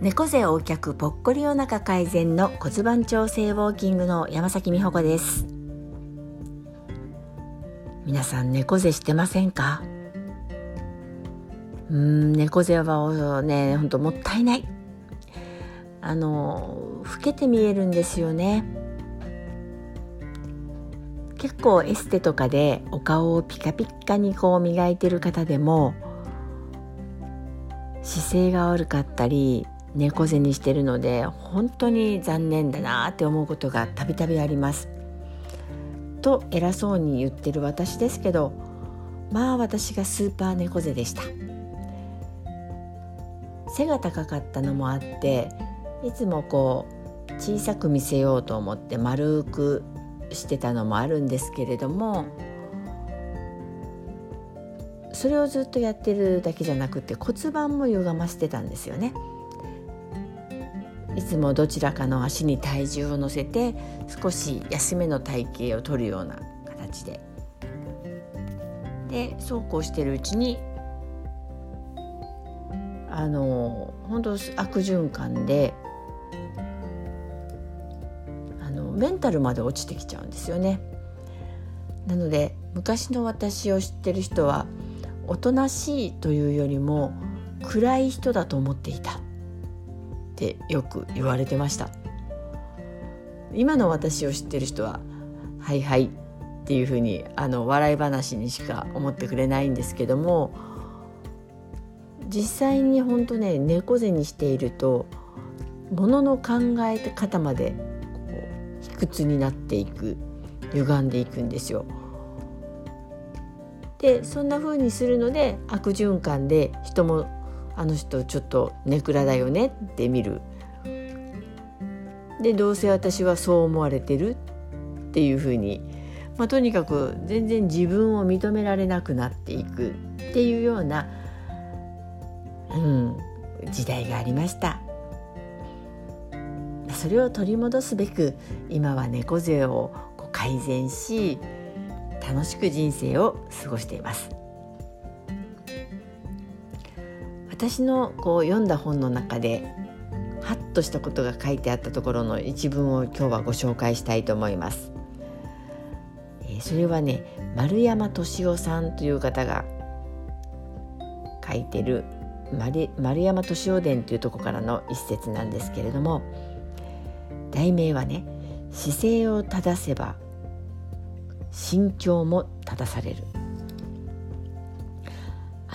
猫背横脚ぽっこりお腹改善の骨盤調整ウォーキングの山崎美穂子です。皆さん猫背してませんか？うん猫背はね本当もったいない。あの老けて見えるんですよね。結構エステとかでお顔をピカピカにこう磨いてる方でも姿勢が悪かったり猫背にしてるので本当に残念だなって思うことがたびたびあります。と偉そうに言ってる私ですけどまあ私がスーパー猫背でした背が高かったのもあっていつもこう小さく見せようと思って丸くしてたのもあるんですけれどもそれをずっとやってるだけじゃなくて骨盤も歪ましてたんですよね。つもどちらかの足に体重を乗せて少し安めの体型をとるような形ででそうこうしてるうちにあの本当悪循環であのメンタルまで落ちてきちゃうんですよね。なので昔の私を知ってる人はおとなしいというよりも暗い人だと思っていたってよく言われてました今の私を知ってる人は「はいはい」っていうふうにあの笑い話にしか思ってくれないんですけども実際に本当ね猫背にしているとものの考え方まで卑屈になっていく歪んでいくんですよ。でそんな風にするので悪循環で人もあの人ちょっとネクラだよねって見る。でどうせ私はそう思われてるっていうふうに、まあ、とにかく全然自分を認められなくなっていくっていうような、うん、時代がありました。それを取り戻すべく今は猫背を改善し楽しく人生を過ごしています。私のこう読んだ本の中でハッとしたことが書いてあったところの一文を今日はご紹介したいと思います。えそれはね丸山敏夫さんという方が書いてる丸山敏夫伝というとこからの一節なんですけれども題名はね「姿勢を正せば心境も正される」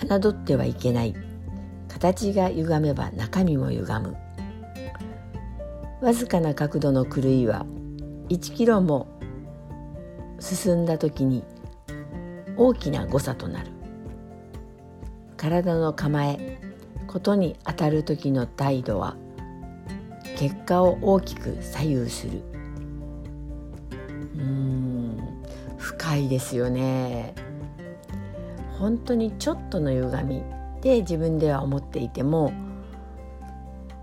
「侮ってはいけない」形が歪めば中身も歪む。わずかな角度の狂いは1キロも進んだ時に大きな誤差となる。体の構えことに当たる時の態度は結果を大きく左右する。うん深いですよね。本当にちょっとの歪み。って自分では思っていても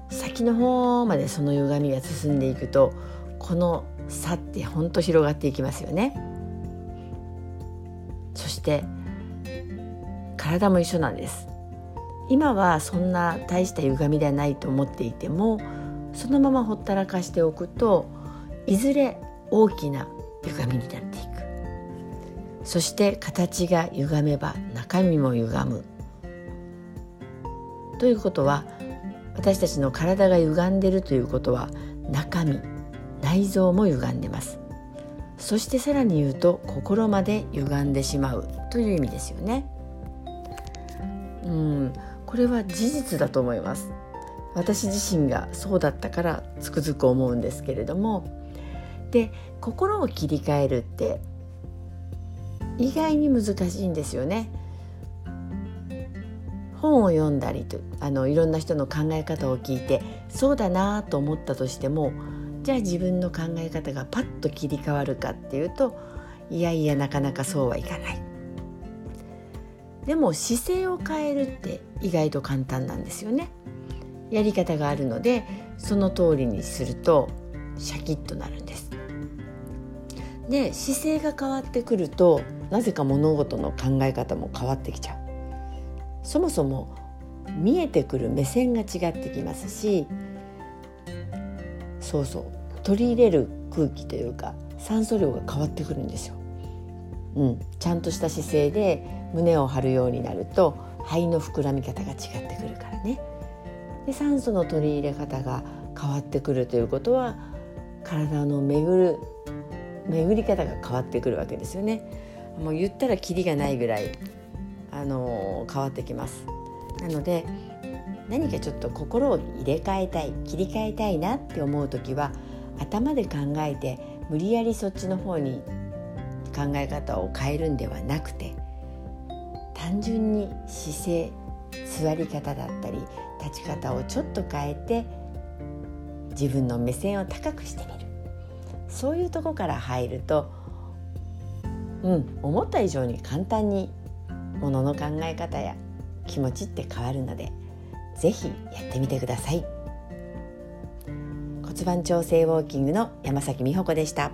先の方までその歪みが進んでいくとこの差ってほんと広がっていきますよね。そして体も一緒なんです。今はそんな大した歪みではないと思っていてもそのままほったらかしておくといずれ大きな歪みになっていく。そして形が歪めば中身も歪む。ということは私たちの体が歪んでるということは中身内臓も歪んでます。そしてさらに言うと心まで歪んでしまうという意味ですよね。うん。これは事実だと思います。私自身がそうだったからつくづく思うんですけれども。で心を切り替えるって意外に難しいんですよね。本を読んだりとあのいろんな人の考え方を聞いてそうだなと思ったとしてもじゃあ自分の考え方がパッと切り替わるかっていうといやいやなかなかそうはいかない。でも姿勢を変えるって意外と簡単なんですよね。やり方があるのでその通りにするとシャキッとなるんです。で姿勢が変わってくるとなぜか物事の考え方も変わってきちゃう。そもそも見えてくる目線が違ってきますしそうそう取り入れる空気というか酸素量が変わってくるんですよ。うん、ちゃんとした姿勢で胸を張るようになると肺の膨らみ方が違ってくるからね。で酸素の取り入れ方が変わってくるということは体の巡る巡り方が変わってくるわけですよね。もう言ったらキリがないぐらいあの変わってきます。なので何かちょっと心を入れ替えたい切り替えたいなって思う時は頭で考えて無理やりそっちの方に考え方を変えるんではなくて単純に姿勢座り方だったり立ち方をちょっと変えて自分の目線を高くしてみるそういうとこから入るとうん思った以上に簡単にものの考え方や気持ちって変わるので是非やってみてください骨盤調整ウォーキングの山崎美穂子でした。